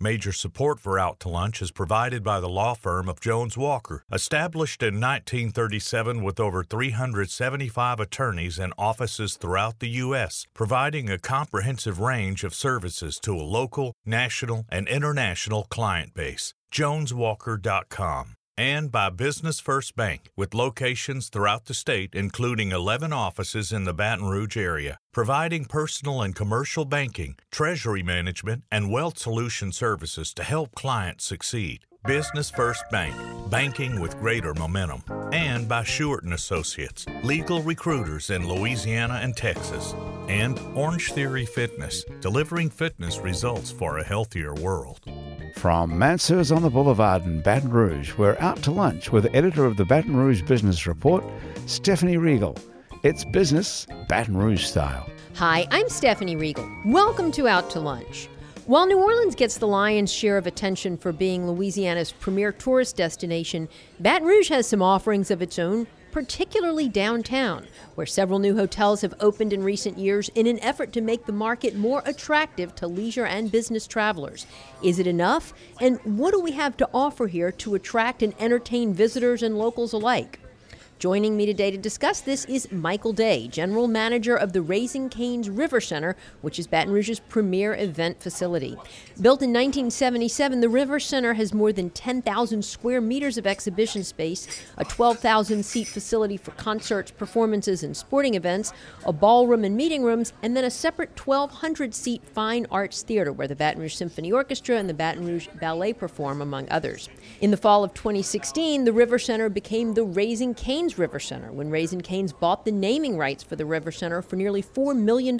Major support for Out to Lunch is provided by the law firm of Jones Walker, established in 1937 with over 375 attorneys and offices throughout the U.S., providing a comprehensive range of services to a local, national, and international client base. JonesWalker.com. And by Business First Bank, with locations throughout the state, including 11 offices in the Baton Rouge area, providing personal and commercial banking, treasury management, and wealth solution services to help clients succeed. Business First Bank, banking with greater momentum. And by Shewart and Associates, legal recruiters in Louisiana and Texas. And Orange Theory Fitness, delivering fitness results for a healthier world. From Mansur's on the Boulevard in Baton Rouge, we're out to lunch with editor of the Baton Rouge Business Report, Stephanie Riegel. It's business Baton Rouge style. Hi, I'm Stephanie Riegel. Welcome to Out to Lunch. While New Orleans gets the lion's share of attention for being Louisiana's premier tourist destination, Baton Rouge has some offerings of its own particularly downtown, where several new hotels have opened in recent years in an effort to make the market more attractive to leisure and business travelers. Is it enough? And what do we have to offer here to attract and entertain visitors and locals alike? Joining me today to discuss this is Michael Day, General Manager of the Raising Cane's River Center, which is Baton Rouge's premier event facility. Built in 1977, the River Center has more than 10,000 square meters of exhibition space, a 12,000 seat facility for concerts, performances, and sporting events, a ballroom and meeting rooms, and then a separate 1,200 seat fine arts theater where the Baton Rouge Symphony Orchestra and the Baton Rouge Ballet perform, among others. In the fall of 2016, the River Center became the Raising Cane's Cane's River Center when Raising Cane's bought the naming rights for the River Center for nearly $4 million,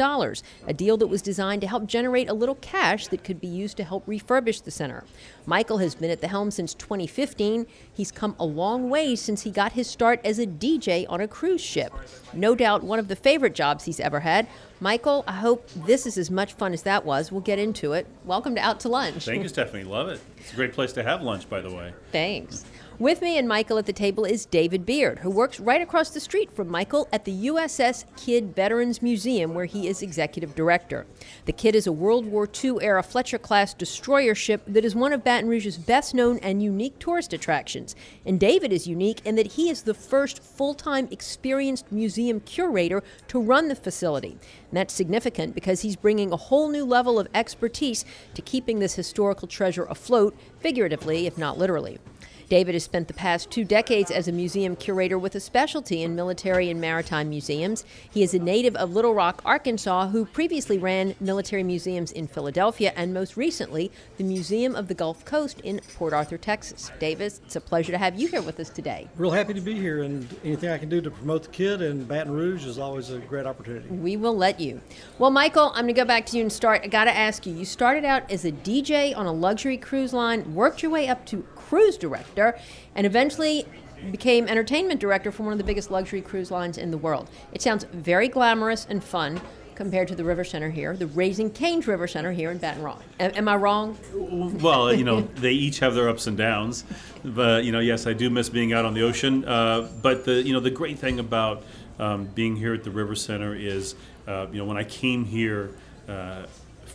a deal that was designed to help generate a little cash that could be used to help refurbish the center. Michael has been at the helm since 2015. He's come a long way since he got his start as a DJ on a cruise ship. No doubt one of the favorite jobs he's ever had. Michael, I hope this is as much fun as that was. We'll get into it. Welcome to Out to Lunch. Thank you, Stephanie. Love it. It's a great place to have lunch, by the way. Thanks. With me and Michael at the table is David Beard, who works right across the street from Michael at the USS Kidd Veterans Museum, where he is executive director. The Kidd is a World War II era Fletcher class destroyer ship that is one of Baton Rouge's best known and unique tourist attractions. And David is unique in that he is the first full time experienced museum curator to run the facility. And that's significant because he's bringing a whole new level of expertise to keeping this historical treasure afloat, figuratively, if not literally. David has spent the past two decades as a museum curator with a specialty in military and maritime museums. He is a native of Little Rock, Arkansas, who previously ran military museums in Philadelphia and most recently the Museum of the Gulf Coast in Port Arthur, Texas. Davis, it's a pleasure to have you here with us today. Real happy to be here, and anything I can do to promote the Kidd in Baton Rouge is always a great opportunity. We will let you. Well, Michael, I'm going to go back to you and start. I got to ask you, you started out as a DJ on a luxury cruise line, worked your way up to cruise director, and eventually became entertainment director for one of the biggest luxury cruise lines in the world. It sounds very glamorous and fun compared to the River Center here, the Raising Cane's River Center here in Baton Rouge. Am, I wrong? Well, you know, they each have their ups and downs, but you know, yes, I do miss being out on the ocean. Uh, but the you know the great thing about um, being here at the River Center is, uh, you know, when I came here. Uh,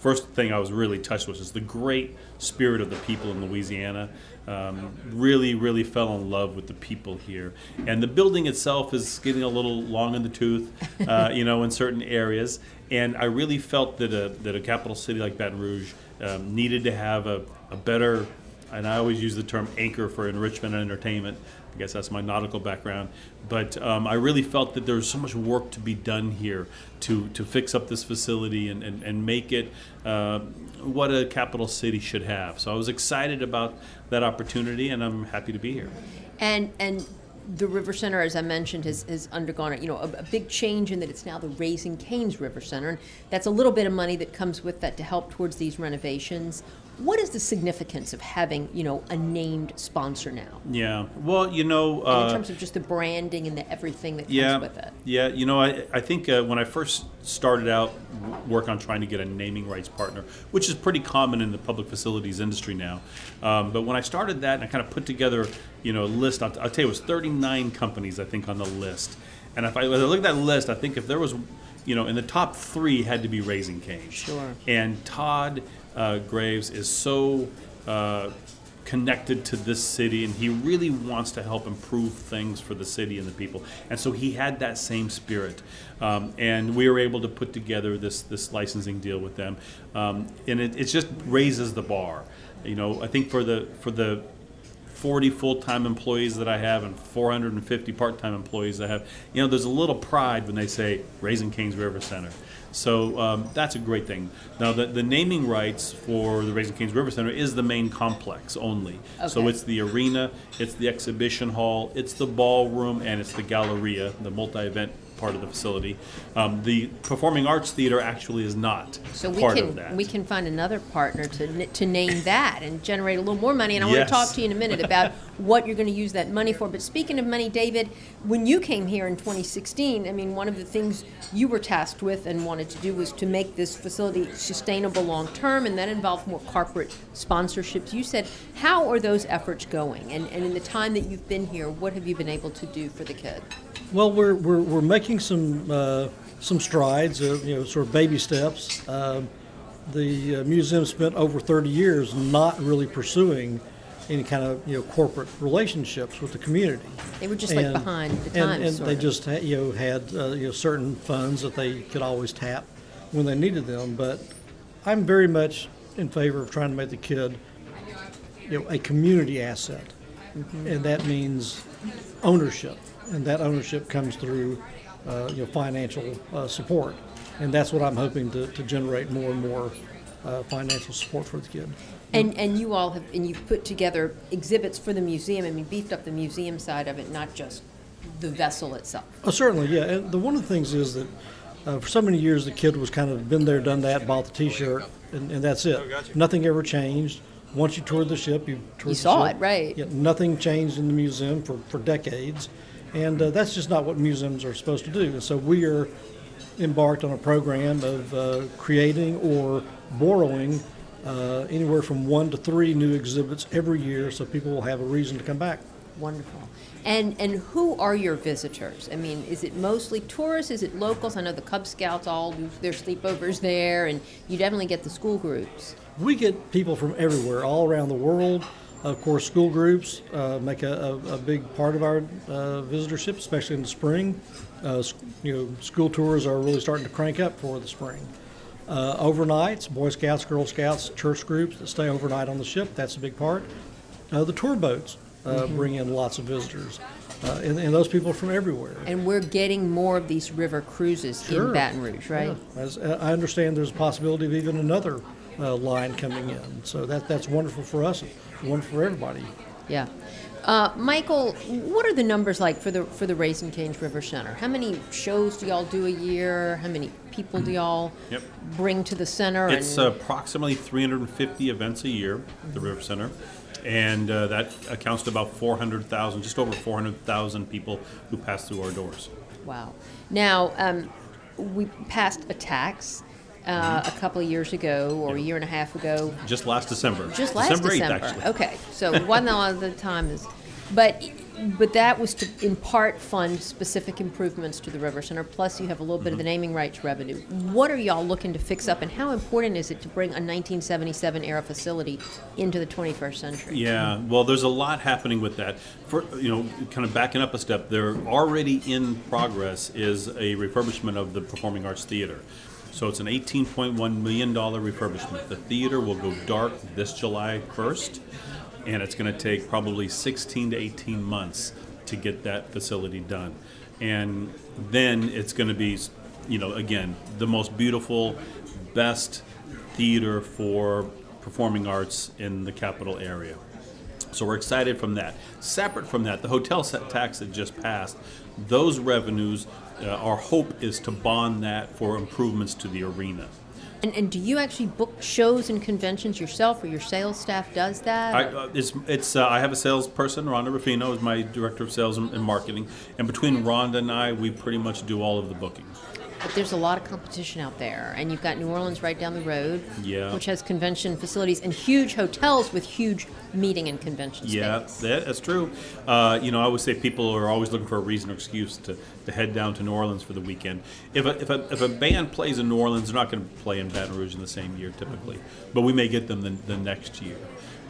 first thing I was really touched with is the great spirit of the people in Louisiana. Um, really, really fell in love with the people here. And the building itself is getting a little long in the tooth, uh, you know, in certain areas. And I really felt that a, that a capital city like Baton Rouge um, needed to have a, a better, and I always use the term anchor for enrichment and entertainment, I guess that's my nautical background. But um, I really felt that there was so much work to be done here to, to fix up this facility and, and, and make it uh, what a capital city should have. So I was excited about that opportunity, and I'm happy to be here. And and the River Center, as I mentioned, has, has undergone you know a, a, big change in that it's now the Raising Cane's River Center, and that's a little bit of money that comes with that to help towards these renovations. What is the significance of having, you know, a named sponsor now? Yeah. Well, you know, uh, in terms of just the branding and the everything that comes yeah, with it. Yeah. You know, I I think uh, when I first started out work on trying to get a naming rights partner, which is pretty common in the public facilities industry now. Um, but when I started that, and I kind of put together, you know, a list. I'll, I'll tell you, it was 39 companies I think on the list. And if I, I look at that list, I think if there was, you know, in the top three had to be Raising Cane. Sure. And Todd uh, Graves is so uh, connected to this city and he really wants to help improve things for the city and the people. And so he had that same spirit. Um, and we were able to put together this, this licensing deal with them. Um, and it, it just raises the bar. You know, I think for the, for the 40 full-time employees that I have and 450 part-time employees I have, you know, there's a little pride when they say Raising Cane's River Center. So um, that's a great thing. Now, the, the naming rights for the Raising Cane's River Center is the main complex only. So it's the arena, it's the exhibition hall, it's the ballroom, and it's the galleria, the multi-event part of the facility. Um, the Performing Arts Theater actually is not So we can, we can find another partner to, to name that and generate a little more money. And I want to talk to you in a minute about what you're going to use that money for. But speaking of money, David, when you came here in 2016, I mean, one of the things you were tasked with and wanted to do was to make this facility sustainable long term, and that involved more corporate sponsorships. You said, how are those efforts going? And, and in the time that you've been here, what have you been able to do for the Kidd? Well, we're, we're, we're making some uh, some strides, uh, you know, sort of baby steps. Um, the uh, museum spent over 30 years not really pursuing any kind of you know corporate relationships with the community. They were just like behind the and- times, and, sort they of. just ha- you know had uh, you know certain funds that they could always tap when they needed them. But I'm very much in favor of trying to make the Kidd you know a community asset, Mm-hmm. and that means ownership, and that ownership comes through uh, you know financial uh, support, and that's what I'm hoping to, to generate more and more uh, financial support for the Kidd. And, and you all have, and you've put together exhibits for the museum, I mean, beefed up the museum side of it, not just the vessel itself. Oh, certainly, yeah. And the one of the things is that uh, for so many years the Kidd was kind of been there, done that, bought the T-shirt, and, and that's it. Nothing ever changed. Once you toured the ship, you toured You saw ship. it, right. Yeah, nothing changed in the museum for, for decades, and uh, that's just not what museums are supposed to do. And so we are embarked on a program of uh, creating or borrowing uh, anywhere from one to three new exhibits every year, so people will have a reason to come back. Wonderful. And, and who are your visitors? I mean, is it mostly tourists? Is it locals? I know the Cub Scouts all do their sleepovers there, and you definitely get the school groups. We get people from everywhere, all around the world. Of course, school groups uh, make a, a, a big part of our uh, visitorship, especially in the spring. Uh, you know, school tours are really starting to crank up for the spring. Uh, overnights, Boy Scouts, Girl Scouts, church groups that stay overnight on the ship, that's a big part. Uh, the tour boats uh, bring in lots of visitors, uh, and, and those people are from everywhere. And we're getting more of these river cruises in Baton Rouge, right? Yeah. As, I understand there's a possibility of even another uh, line coming in, so that, that's wonderful for us, and wonderful for everybody. Yeah. Uh, Michael, what are the numbers like for the for the Raising Cane's River Center? How many shows do y'all do a year? How many people do y'all Yep. bring to the center? It's and approximately 350 events a year at the River Center, and uh, that accounts to about 400,000, just over 400,000 people who pass through our doors. wow. Now, um, we passed a tax uh, Mm-hmm. a couple of years ago, or a year and a half ago, Just last December. just last December 8th, December. actually. Okay, so one of the time is, but but that was to in part fund specific improvements to the river center. Plus, you have a little bit of Mm-hmm. the naming rights revenue. What are y'all looking to fix up, and how important is it to bring a 1977 era facility into the 21st century? Yeah, well, there's a lot happening with that. For you know, kind of backing up a step, there already in progress is a refurbishment of the Performing Arts Theater. So it's an 18.1 million dollar refurbishment. The theater will go dark this July 1st, and it's going to take probably 16 to 18 months to get that facility done. And then it's going to be, you know, again, the most beautiful, best theater for performing arts in the capital area. So we're excited from that. Separate from that, the hotel tax that just passed, those revenues, uh, our hope is to bond that for improvements to the arena. And, and do you actually book shows and conventions yourself, or your sales staff does that? I, uh, it's, it's, uh, I have a salesperson, Rhonda Ruffino is my director of sales and, and marketing, and between Rhonda and I, we pretty much do all of the booking. But there's a lot of competition out there, and you've got New Orleans right down the road, Yeah. which has convention facilities and huge hotels with huge meeting and convention Yeah, space. that, that's true. Uh, you know, I always say people are always looking for a reason or excuse to, to head down to New Orleans for the weekend. If a, if a, if a band plays in New Orleans, they're not going to play in Baton Rouge in the same year typically, but we may get them the, the next year.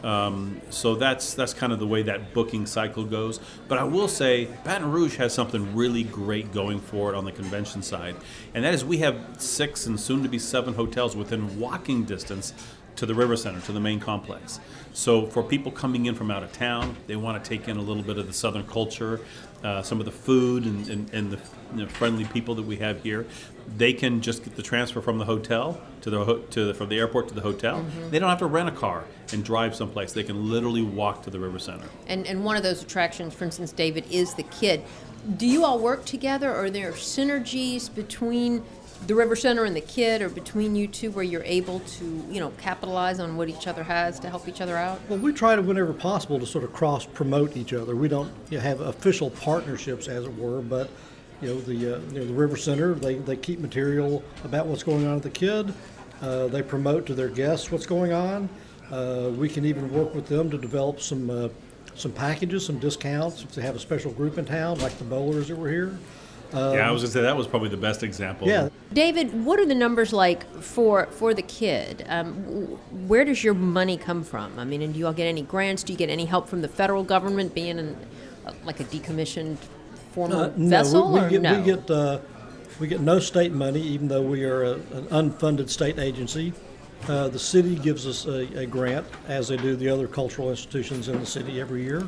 Um, so that's that's kind of the way that booking cycle goes. But I will say Baton Rouge has something really great going for it on the convention side, and that is we have six and soon to be seven hotels within walking distance to the River Center, to the main complex. So for people coming in from out of town, they want to take in a little bit of the Southern culture, uh, some of the food, and, and, and the you know, friendly people that we have here. They can just get the transfer from the hotel to the ho- to the, from the airport to the hotel. They don't have to rent a car and drive someplace. They can literally walk to the River Center. And and one of those attractions, for instance, David, is the Kidd. Do you all work together? Or are there synergies between the River Center and the Kidd, or between you two, where you're able to, you know, capitalize on what each other has to help each other out? Well, we try to, whenever possible, to sort of cross promote each other. We don't you know, have official partnerships, as it were, but you know the uh, you know, the River Center they, they keep material about what's going on at the Kidd. Uh, they promote to their guests what's going on. Uh, we can even work with them to develop some uh, some packages, some discounts if they have a special group in town, like the bowlers that were here. yeah, I was gonna say that was probably the best example. Yeah, David, what are the numbers like for for the Kidd? Um, where does your money come from? I mean, and do you all get any grants? Do you get any help from the federal government, being an, uh, like a decommissioned former Uh, no, vessel, we, we or get, no? we get uh, we get no state money, even though we are a, an unfunded state agency. Uh, the city gives us a, a grant, as they do the other cultural institutions in the city every year.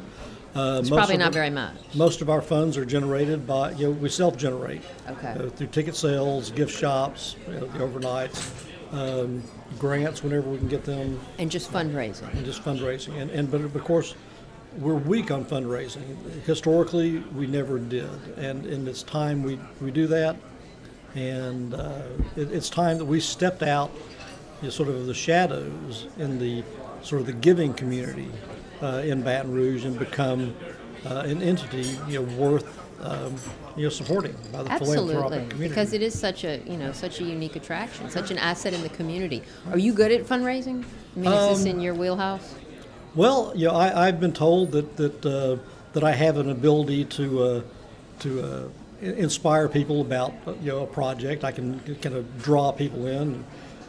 Uh, it's most probably not very much. Most of our funds are generated by you know we self-generate Okay. uh, through ticket sales, gift shops, you know, the overnights, um, grants whenever we can get them, And just fundraising. and just fundraising. And, and but of course, we're weak on fundraising. Historically, we never did, and, and it's time we, we do that. And uh, it, it's time that we stepped out, you know, sort of the shadows in the sort of the giving community uh, in Baton Rouge and become uh, an entity you know worth um, you know supporting by the Absolutely, philanthropic community. because it is such a you know such a unique attraction, such an asset in the community. Are you good at fundraising? I mean, is this Um, in your wheelhouse? Well, you know, I, I've been told that that uh, that I have an ability to uh, to uh, inspire people about you know a project. I can kind of draw people in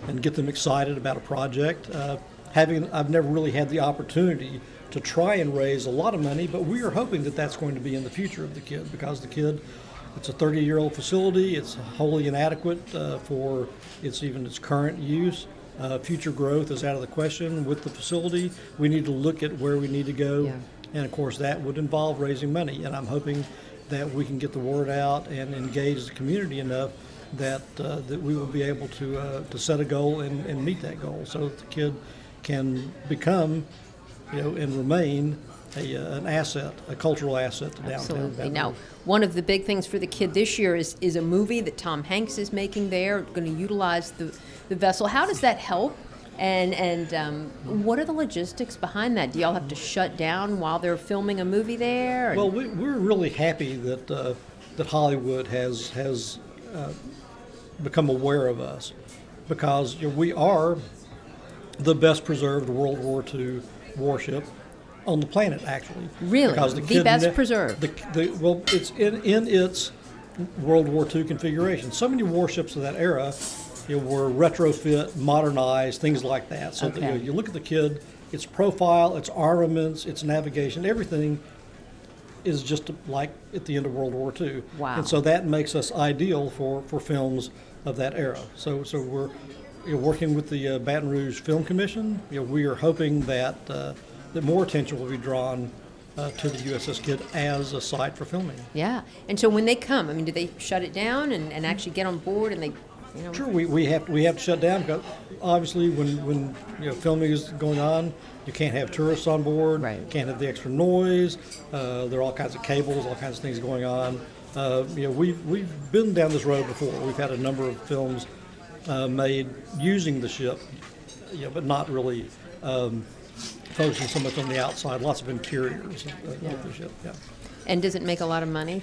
and get them excited about a project. Uh, having, I've never really had the opportunity to try and raise a lot of money, but we are hoping that that's going to be in the future of the Kidd because the Kidd. It's a 30-year-old facility. It's wholly inadequate uh, for its even its current use. Uh, future growth is out of the question with the facility. We need to look at where we need to go, Yeah. and of course that would involve raising money. And I'm hoping that we can get the word out and engage the community enough that uh, that we will be able to uh, to set a goal and, and meet that goal, so that the Kidd can become, you know, and remain a, uh, an asset, a cultural asset to downtown. Absolutely. Baton Now, one of the big things for the Kidd this year is is a movie that Tom Hanks is making there, going to utilize the the vessel. How does that help? And and um, what are the logistics behind that? Do y'all have to shut down while they're filming a movie there? Well, we, we're really happy that uh, that Hollywood has has uh, become aware of us because you know, we are the best preserved World War II warship on the planet, actually. Really? Because The Kidd best preserved? The, the, well, it's in in its World War II configuration. So many warships of that era you know, were retrofit, modernized, things like that. So that, you, know, you look at the Kidd, its profile, its armaments, its navigation, everything is just like at the end of World War II. Wow. And so that makes us ideal for, for films of that era. So so we're you know, working with the uh, Baton Rouge Film Commission. You know, we are hoping that uh, that more attention will be drawn uh, to the USS Kidd as a site for filming. yeah. And so when they come, I mean, do they shut it down and, and actually get on board and they, you know? Sure, we, we have we have to shut down because obviously when, when you know filming is going on, you can't have tourists on board. Right. You can't have the extra noise. Uh, there are all kinds of cables, all kinds of things going on. Uh, you know, we've we've been down this road before. We've had a number of films uh, made using the ship, you know, but not really um, focusing so much on the outside. Lots of interiors of, of the ship. Yeah. And does it make a lot of money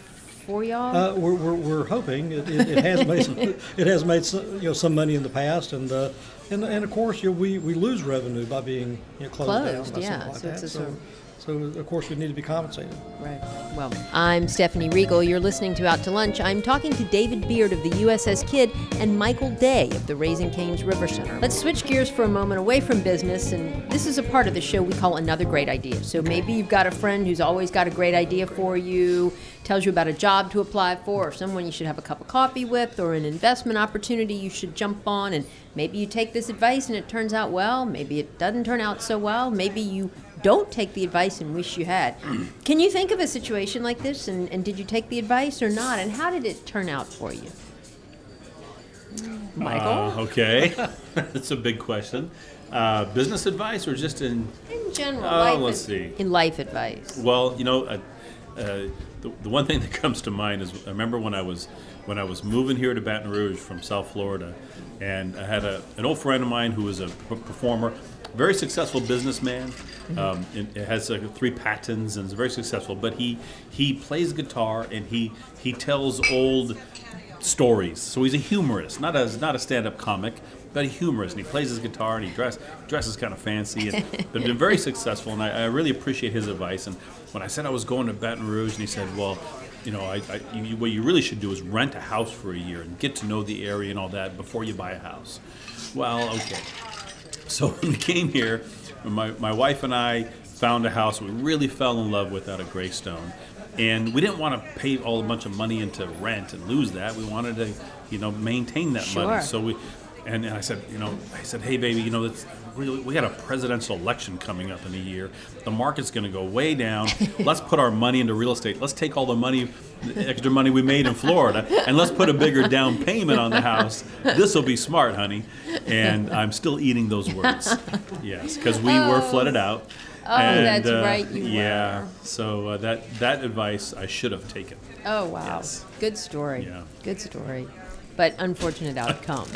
for y'all? Uh, we're, we're, we're hoping it, it, it has made some, it has made some, you know some money in the past, and uh, and, and of course you know, we, we lose revenue by being you know, closed, Closed, down. by yeah, something like so it's a so, sort of- so of course we need to be compensated. Right. Well, I'm Stephanie Riegel. You're listening to Out to Lunch. I'm talking to David Beard of the USS Kidd and Michael Day of the Raising Cane's River Center. Let's switch gears for a moment away from business, and this is a part of the show we call Another Great Idea. So maybe you've got a friend who's always got a great idea for you, tells you about a job to apply for, or someone you should have a cup of coffee with, or an investment opportunity you should jump on, and maybe you take this advice and it turns out well, maybe it doesn't turn out so well, maybe you don't take the advice and wish you had. Can you think of a situation like this, and, and did you take the advice or not, and how did it turn out for you? Michael? Uh, okay, that's a big question. Uh, business advice or just in? in general, Oh, life let's ad- see. In life advice. Well, you know, uh, uh, the, the one thing that comes to mind is I remember when I was when I was moving here to Baton Rouge from South Florida, and I had a, an old friend of mine who was a p- performer, very successful businessman. Um, and it has like three patents and is very successful. But he he plays guitar and he he tells old stories. So he's a humorist, not a not a stand-up comic, but a humorist. And he plays his guitar and he dress, dresses kind of fancy and but been very successful. And I, I really appreciate his advice. And when I said I was going to Baton Rouge, and he said, "Well, you know, I, I, you, what you really should do is rent a house for a year and get to know the area and all that before you buy a house." Well, okay. So when we came here, my, my wife and I found a house we really fell in love with out of Greystone. And we didn't want to pay all a bunch of money into rent and lose that. We wanted to, you know, maintain that Sure. money. So we, and, and I said, you know, I said, hey, baby, you know, really, we got a presidential election coming up in a year. The market's going to go way down. let's put our money into real estate. Let's take all the money, the extra money we made in Florida, and let's put a bigger down payment on the house. This will be smart, honey. And I'm still eating those words. Yes, because we were flooded out. Oh, that's right, you yeah. were. So uh, that that advice I should have taken. Oh, wow. Yes. Good story. Yeah. Good story. But unfortunate outcome.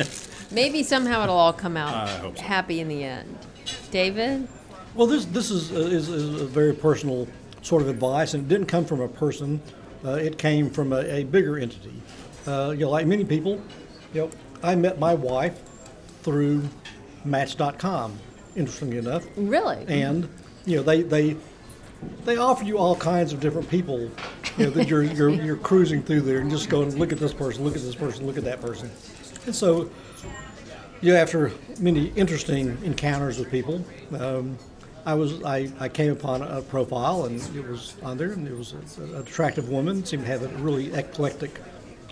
Maybe somehow it'll all come out so. happy in the end. David? Well, this this is, uh, is is a very personal sort of advice, and it didn't come from a person. Uh, it came from a, a bigger entity. Uh, you know, like many people, you know, I met my wife through Match.com. Interestingly enough, Really? and you know they they they offer you all kinds of different people. You know that you're you're you're cruising through there and just going look at this person, look at this person, look at that person, and so you know, after many interesting encounters with people, um, I was I, I came upon a profile and it was on there and it was an attractive woman, seemed to have a really eclectic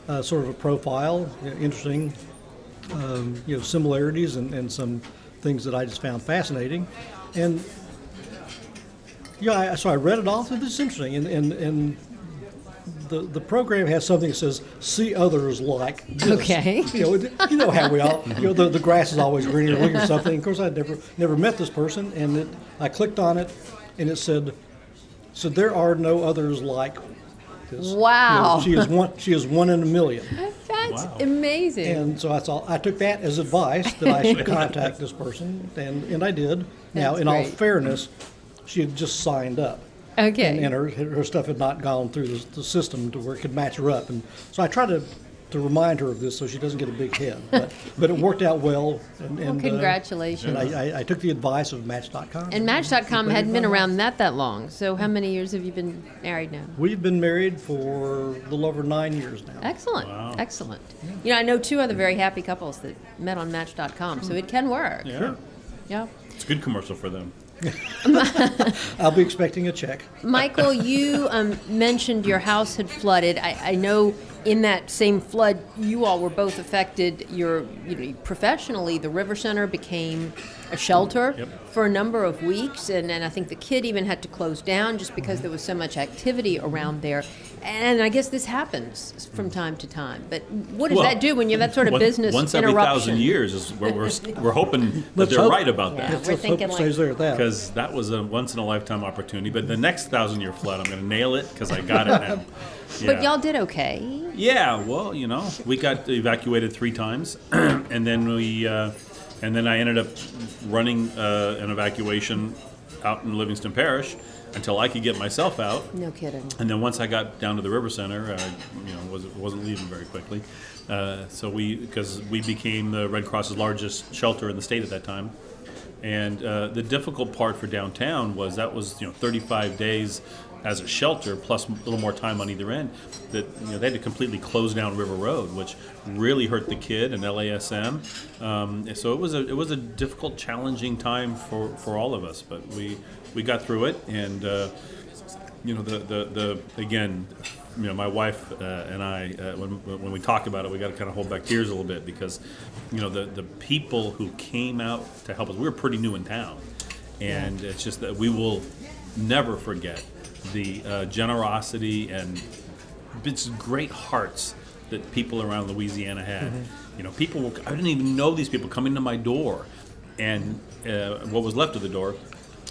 uh, sort of a profile, you know, interesting, um, you know, similarities and, and some things that I just found fascinating, and yeah, I, so I read it all through. This is interesting, and and, and the the program has something that says "See others like." This. Okay. You know, it- you know how we all. You know, the, the grass is always greener. or something. Of course, I'd never never met this person, and it, I clicked on it, and it said, "So there are no others like." This. You know, Wow. she is one. She is one in a million. That's Wow. amazing. And so I all. I took that as advice that I should contact this person, and, and I did. Now, That's in all fairness, she had just signed up, okay. and, and her, her stuff had not gone through the, the system to where it could match her up. And so I tried to to remind her of this so she doesn't get a big head. But, but it worked out well. And, and, uh, congratulations. and I, I, I took the advice of Match.com. and Match.com hadn't been around that that long. So how many years have you been married now? We've been married for a little over nine years now. Excellent. Wow. Excellent. You know, I know two other very happy couples that met on Match.com, so it can work. Yeah. Yeah. It's a good commercial for them. I'll be expecting a check. Michael, you um, mentioned your house had flooded. I, I know in that same flood, you all were both affected. Your, you know, professionally, the River Center became a shelter Yep. for a number of weeks, and, and I think the Kidd even had to close down just because there was so much activity around there. And I guess this happens from time to time. But what does Well, that do when you have that sort of One- business Once every thousand years is where we're, we're hoping that Let's they're hope. right about Yeah. that. Let's we're hope thinking like- stays there at that. Because that was a once in a lifetime opportunity. But the next thousand year flood, I'm going to nail it because I got it now. But y'all did okay. Yeah, well, you know, we got evacuated three times, and then we, uh, and then I ended up running uh, an evacuation out in Livingston Parish until I could get myself out. No kidding. And then once I got down to the River Center, I you know, was, wasn't leaving very quickly. Uh, so we, because we became the Red Cross's largest shelter in the state at that time. And uh, the difficult part for downtown was that was you know 35 days as a shelter plus a little more time on either end. That you know they had to completely close down River Road, which really hurt the Kidd and LASM. Um, so it was a it was a difficult, challenging time for, for all of us. But we we got through it, and uh, you know the, the the again you know, my wife uh, and I, uh, when, when we talk about it, we got to kind of hold back tears a little bit because, you know, the, the people who came out to help us, we were pretty new in town. And it's just that we will never forget the uh, generosity and it's great hearts that people around Louisiana had. You know, people, were, I didn't even know these people coming to my door and uh, what was left of the door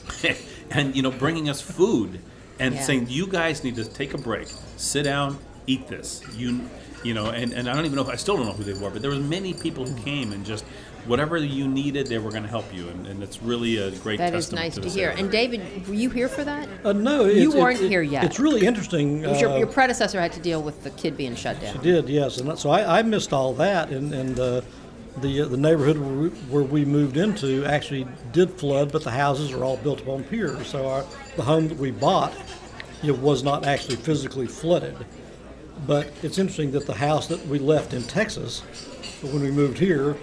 and, you know, bringing us food and Yeah. saying you guys need to take a break, sit down, eat this. You, you know, and, and I don't even know. I still don't know who they were, but there was many people who came and just whatever you needed, they were going to help you, and, and it's really a great. That is testament nice to this hear. area. And David, were you here for that? Uh, no, You it's- weren't it- here yet. It's really interesting. It your, uh, your predecessor had to deal with the Kidd being shut down. She did yes, and so I, I missed all that, and and uh, the uh, the neighborhood where we, where we moved into actually did flood, but the houses are all built upon piers. So our the home that we bought, it was not actually physically flooded. But it's interesting that the house that we left in Texas, when we moved here,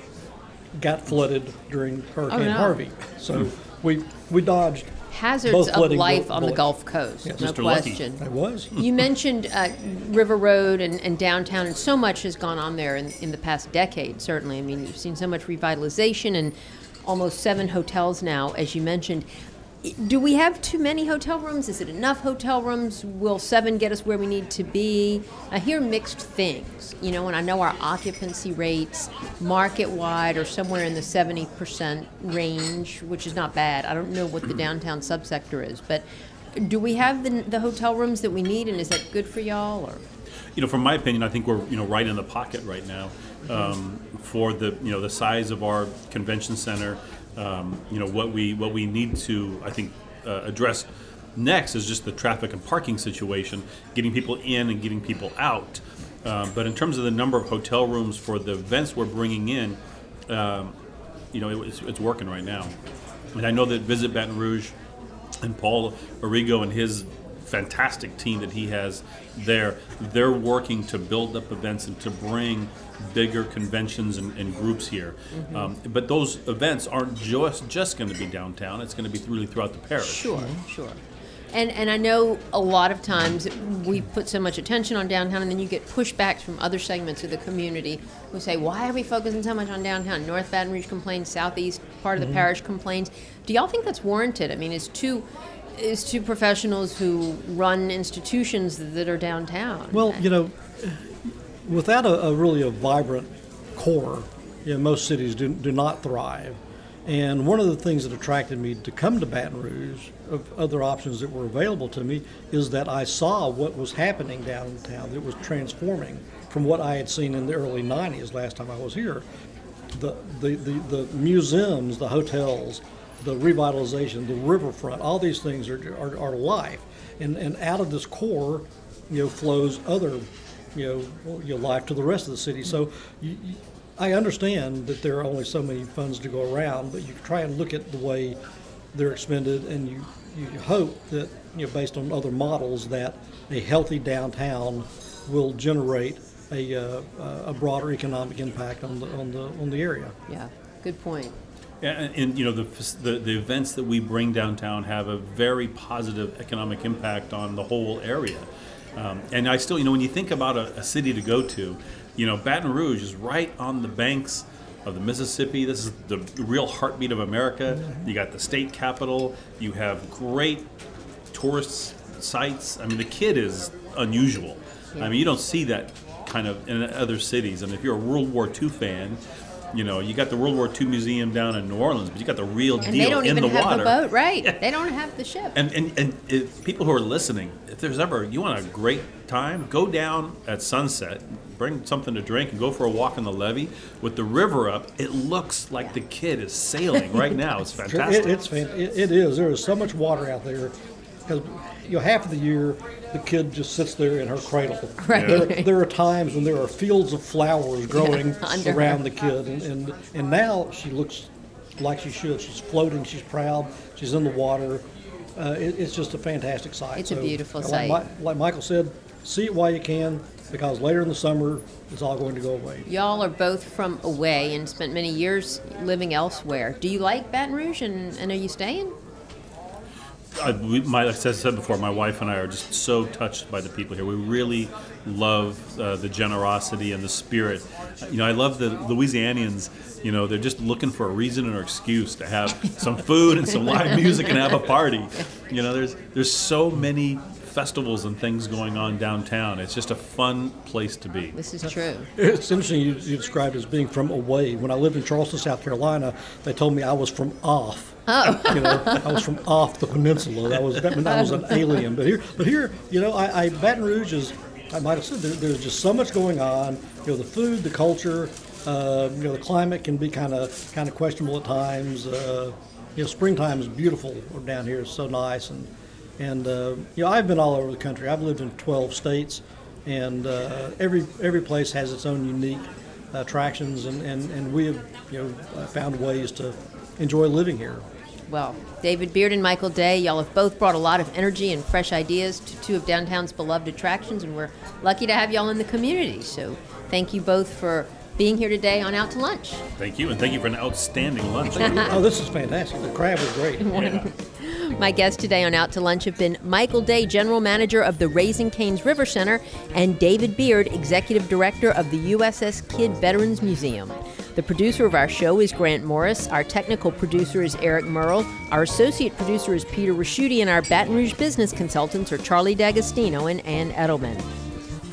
got flooded during Hurricane Oh, no. Harvey. So we we dodged. Hazards Both of life bu- on the. Gulf Coast, Yes. no Mr. Lucky. question. It was. You mentioned uh, River Road and, and downtown, and so much has gone on there in, in the past decade, certainly. I mean, you've seen so much revitalization and almost seven hotels now, as you mentioned. Do we have too many hotel rooms? Is it enough hotel rooms? Will seven get us where we need to be? I hear mixed things, you know, and I know our occupancy rates market wide are somewhere in the 70% range, which is not bad. I don't know what the downtown subsector is, but do we have the, the hotel rooms that we need, and is that good for y'all? Or you know, from my opinion, I think we're you know right in the pocket right now um, for the you know the size of our convention center. Um, you know what we what we need to I think uh, address next is just the traffic and parking situation, getting people in and getting people out. Um, but in terms of the number of hotel rooms for the events we're bringing in, um, you know, it's, it's working right now. And I know that Visit Baton Rouge and Paul Arrigo and his fantastic team that he has there, they're working to build up events and to bring bigger conventions and, and groups here. Um, but those events aren't just just going to be downtown. It's going to be really throughout the parish. Sure, sure. And and I know a lot of times we put so much attention on downtown, and then you get pushbacks from other segments of the community who say, "Why are we focusing so much on downtown?" North Baton Rouge complains, Southeast part of the parish complains. Do y'all think that's warranted? I mean, is two is to professionals who run institutions that are downtown? Well, you know, without a, a really a vibrant core, you know, most cities do, do not thrive. And one of the things that attracted me to come to Baton Rouge, of other options that were available to me, is that I saw what was happening downtown. It was transforming from what I had seen in the early 90s last time I was here. The, the, the, the museums, the hotels, the revitalization, the riverfront, all these things are, are, are life. And, and out of this core, you know, flows other, you know, well, you life to the rest of the city. So you, I understand that there are only so many funds to go around, but you try and look at the way they're expended, and you, you hope that, you know, based on other models, that a healthy downtown will generate a, uh, a broader economic impact on the, on the, on the area. yeah, good point. Yeah, and, and you know the, the the events that we bring downtown have a very positive economic impact on the whole area. Um, and I still, you know, when you think about a, a city to go to, you know, Baton Rouge is right on the banks of the Mississippi. This is the real heartbeat of America. You got the state capital. You have great tourist sites. I mean, the Kidd is unusual. I mean, you don't see that kind of in other cities. I And if you're a World War II fan, You know, you got the World War II museum down in New Orleans, but you got the real And deal they don't in even the have water. the boat, right? They don't have the ship. And and, and if people who are listening, if there's ever you want a great time, go down at sunset, bring something to drink, and go for a walk on the levee with the river up. It looks like the Kidd is sailing right now. It's fantastic. It, it's fan- it, it is. There is so much water out there because you know half of the year the Kidd just sits there in her cradle. Right. There, there are times when there are fields of flowers growing her. around the Kidd, and, and and now she looks like she should. She's floating. She's proud. She's in the water. Uh, it, it's just a fantastic sight. It's a beautiful like sight. Mi- like Michael said, see it while you can because later in the summer it's all going to go away. Y'all are both from away and spent many years living elsewhere. Do you like Baton Rouge and, and are you staying? I, we, my, like I said before, my wife and I are just so touched by the people here. We really love uh, the generosity and the spirit. You know, I love the Louisianians. You know, they're just looking for a reason or excuse to have some food and some live music and have a party. You know, there's there's so many festivals and things going on downtown. It's just a fun place to be. This is true. It's interesting you, you described as being from away. When I lived in Charleston, South Carolina, they told me I was from off. Oh. you know, I was from off the peninsula. That was that meant I was an alien. But here, but here, you know, I, I Baton Rouge is. I might have said there, there's just so much going on. You know, the food, the culture. Uh, you know, the climate can be kind of kind of questionable at times. Uh, you know, springtime is beautiful down here. It's so nice and. And uh, you know, I've been all over the country. I've lived in 12 states, and uh, every every place has its own unique attractions, and, and, and we have you know found ways to enjoy living here. Well, David Beard and Michael Day, y'all have both brought a lot of energy and fresh ideas to two of downtown's beloved attractions, and we're lucky to have y'all in the community. So thank you both for being here today on Out to Lunch. Thank you, and thank you for an outstanding lunch. oh, this is fantastic! The crab was great. Yeah. My guests today on Out to Lunch have been Michael Day, General Manager of the Raising Cane's River Center, and David Beard, Executive Director of the USS Kidd Veterans Museum. The producer of our show is Grant Morris. Our technical producer is Eric Merle. Our associate producer is Peter Raschuti, and our Baton Rouge business consultants are Charlie D'Agostino and Ann Edelman.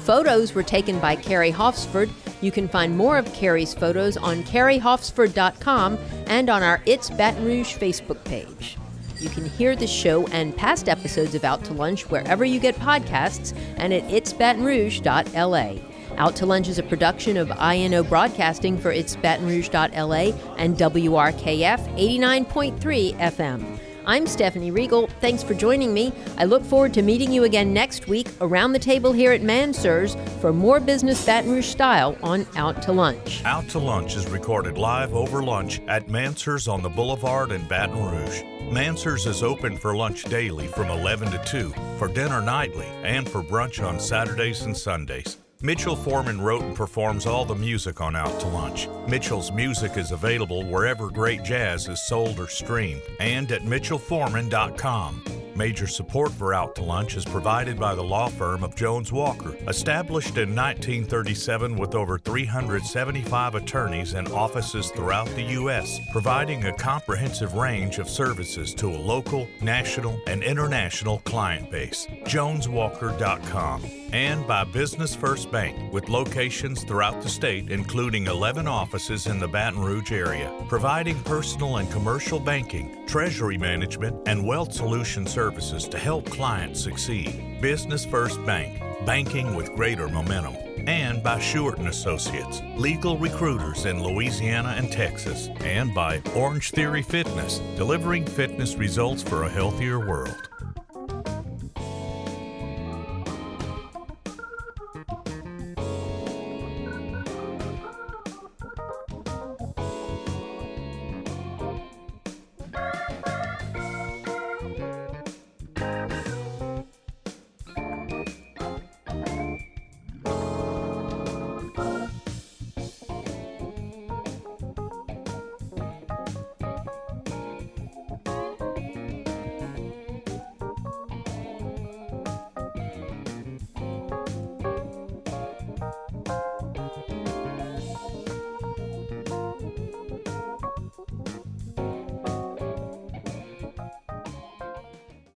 Photos were taken by Carrie Hoffsford. You can find more of Carrie's photos on carriehoffsford.com and on our It's Baton Rouge Facebook page. You can hear the show and past episodes of Out to Lunch wherever you get podcasts and at itsbatonrouge.la. Out to Lunch is a production of INO Broadcasting for itsbatonrouge.la and WRKF 89.3 FM. I'm Stephanie Riegel. Thanks for joining me. I look forward to meeting you again next week around the table here at Mansur's for more business Baton Rouge style on Out to Lunch. Out to Lunch is recorded live over lunch at Mansur's on the Boulevard in Baton Rouge. Mansur's is open for lunch daily from 11 to 2, for dinner nightly, and for brunch on Saturdays and Sundays. Mitchel Forman wrote and performs all the music on Out to Lunch. Mitchel's music is available wherever great jazz is sold or streamed and at mitchelforman.com. Major support for Out to Lunch is provided by the law firm of Jones Walker, established in 1937 with over 375 attorneys and offices throughout the U.S., providing a comprehensive range of services to a local, national, and international client base. JonesWalker.com. And by Business First Bank, with locations throughout the state, including 11 offices in the Baton Rouge area, providing personal and commercial banking, treasury management, and wealth solution services to help clients succeed. Business First Bank, banking with greater momentum. And by Short and Associates, legal recruiters in Louisiana and Texas, and by Orange Theory Fitness, delivering fitness results for a healthier world.